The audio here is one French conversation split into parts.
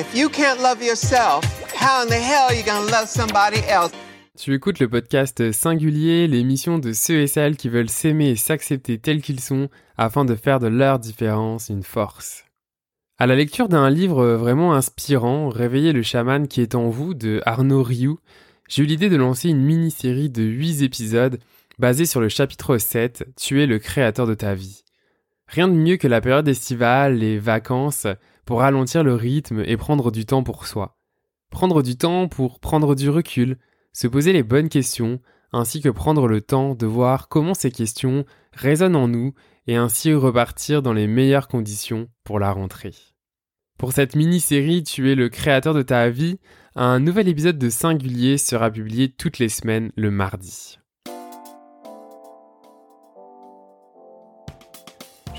If you can't love yourself, how in the hell are you gonna love somebody else? Tu écoutes le podcast Singulier, l'émission de ceux et celles qui veulent s'aimer et s'accepter tels qu'ils sont afin de faire de leur différence une force. À la lecture d'un livre vraiment inspirant, Réveiller le chaman qui est en vous de Arnaud Rioux, j'ai eu l'idée de lancer une mini-série de 8 épisodes basée sur le chapitre 7, Tu es le créateur de ta vie. Rien de mieux que la période estivale, les vacances, pour ralentir le rythme et prendre du temps pour soi. Prendre du temps pour prendre du recul, se poser les bonnes questions, ainsi que prendre le temps de voir comment ces questions résonnent en nous et ainsi repartir dans les meilleures conditions pour la rentrée. Pour cette mini-série Tu es le créateur de ta vie, un nouvel épisode de Singulier sera publié toutes les semaines le mardi.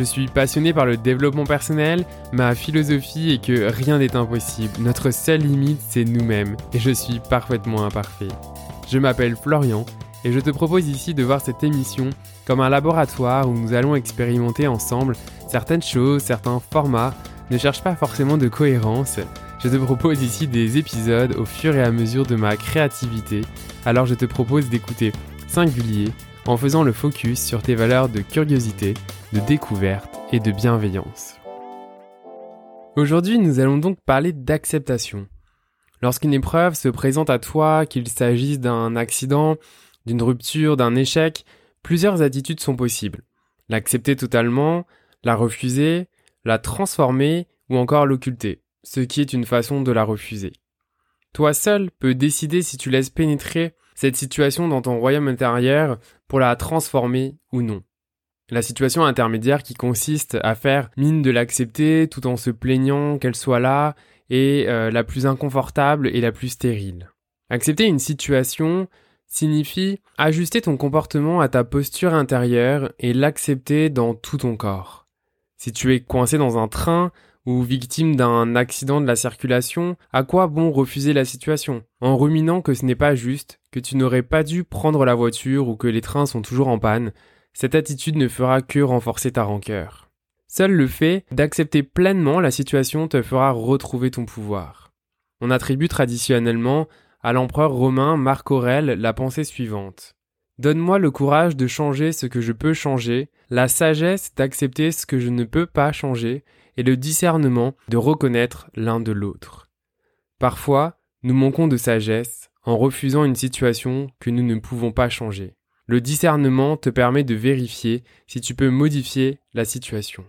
Je suis passionné par le développement personnel, ma philosophie est que rien n'est impossible, notre seule limite c'est nous-mêmes, et je suis parfaitement imparfait. Je m'appelle Florian, et je te propose ici de voir cette émission comme un laboratoire où nous allons expérimenter ensemble certaines choses, certains formats, ne cherche pas forcément de cohérence. Je te propose ici des épisodes au fur et à mesure de ma créativité, alors je te propose d'écouter Singulier en faisant le focus sur tes valeurs de curiosité, de découverte et de bienveillance. Aujourd'hui, nous allons donc parler d'acceptation. Lorsqu'une épreuve se présente à toi, qu'il s'agisse d'un accident, d'une rupture, d'un échec, plusieurs attitudes sont possibles. L'accepter totalement, la refuser, la transformer ou encore l'occulter, ce qui est une façon de la refuser. Toi seul peux décider si tu laisses pénétrer cette situation dans ton royaume intérieur pour la transformer ou non. La situation intermédiaire qui consiste à faire mine de l'accepter tout en se plaignant qu'elle soit là est euh, la plus inconfortable et la plus stérile. Accepter une situation signifie ajuster ton comportement à ta posture intérieure et l'accepter dans tout ton corps. Si tu es coincé dans un train ou victime d'un accident de la circulation, à quoi bon refuser la situation? En ruminant que ce n'est pas juste, que tu n'aurais pas dû prendre la voiture ou que les trains sont toujours en panne, cette attitude ne fera que renforcer ta rancœur. Seul le fait d'accepter pleinement la situation te fera retrouver ton pouvoir. On attribue traditionnellement à l'empereur romain Marc Aurèle la pensée suivante. Donne-moi le courage de changer ce que je peux changer, la sagesse d'accepter ce que je ne peux pas changer, et le discernement de reconnaître l'un de l'autre. Parfois, nous manquons de sagesse en refusant une situation que nous ne pouvons pas changer. Le discernement te permet de vérifier si tu peux modifier la situation.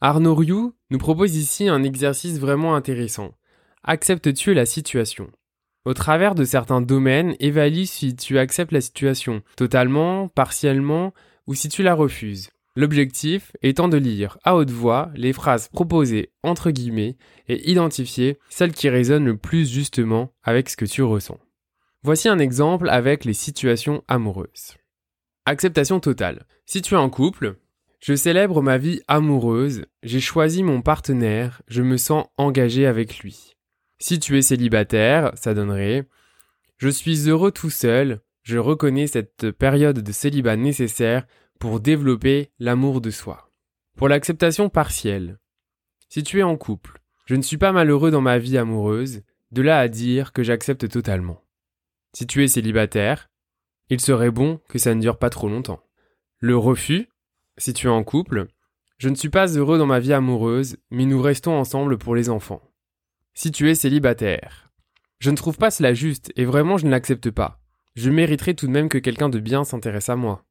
Arnaud Rioux nous propose ici un exercice vraiment intéressant. Acceptes-tu la situation? Au travers de certains domaines, évalue si tu acceptes la situation totalement, partiellement ou si tu la refuses. L'objectif étant de lire à haute voix les phrases proposées entre guillemets et identifier celles qui résonnent le plus justement avec ce que tu ressens. Voici un exemple avec les situations amoureuses. Acceptation totale. Si tu es en couple, je célèbre ma vie amoureuse, j'ai choisi mon partenaire, je me sens engagé avec lui. Si tu es célibataire, ça donnerait Je suis heureux tout seul, je reconnais cette période de célibat nécessaire pour développer l'amour de soi. Pour l'acceptation partielle. Si tu es en couple, je ne suis pas malheureux dans ma vie amoureuse, de là à dire que j'accepte totalement. Si tu es célibataire, il serait bon que ça ne dure pas trop longtemps. Le refus, si tu es en couple, je ne suis pas heureux dans ma vie amoureuse, mais nous restons ensemble pour les enfants. Si tu es célibataire, je ne trouve pas cela juste et vraiment je ne l'accepte pas. Je mériterais tout de même que quelqu'un de bien s'intéresse à moi.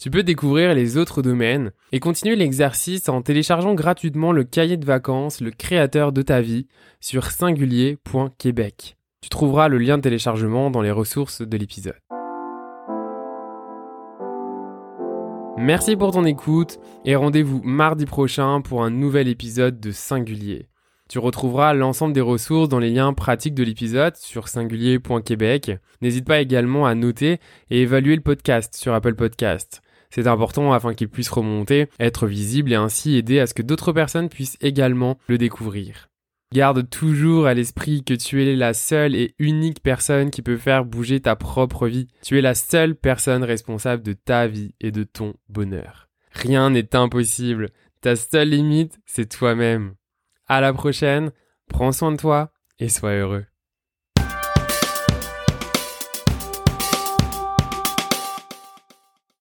Tu peux découvrir les autres domaines et continuer l'exercice en téléchargeant gratuitement le cahier de vacances Le créateur de ta vie sur singulier.québec. Tu trouveras le lien de téléchargement dans les ressources de l'épisode. Merci pour ton écoute et rendez-vous mardi prochain pour un nouvel épisode de Singulier. Tu retrouveras l'ensemble des ressources dans les liens pratiques de l'épisode sur singulier.québec. N'hésite pas également à noter et évaluer le podcast sur Apple Podcast. C'est important afin qu'il puisse remonter, être visible et ainsi aider à ce que d'autres personnes puissent également le découvrir. Garde toujours à l'esprit que tu es la seule et unique personne qui peut faire bouger ta propre vie. Tu es la seule personne responsable de ta vie et de ton bonheur. Rien n'est impossible. Ta seule limite, c'est toi-même. À la prochaine. Prends soin de toi et sois heureux.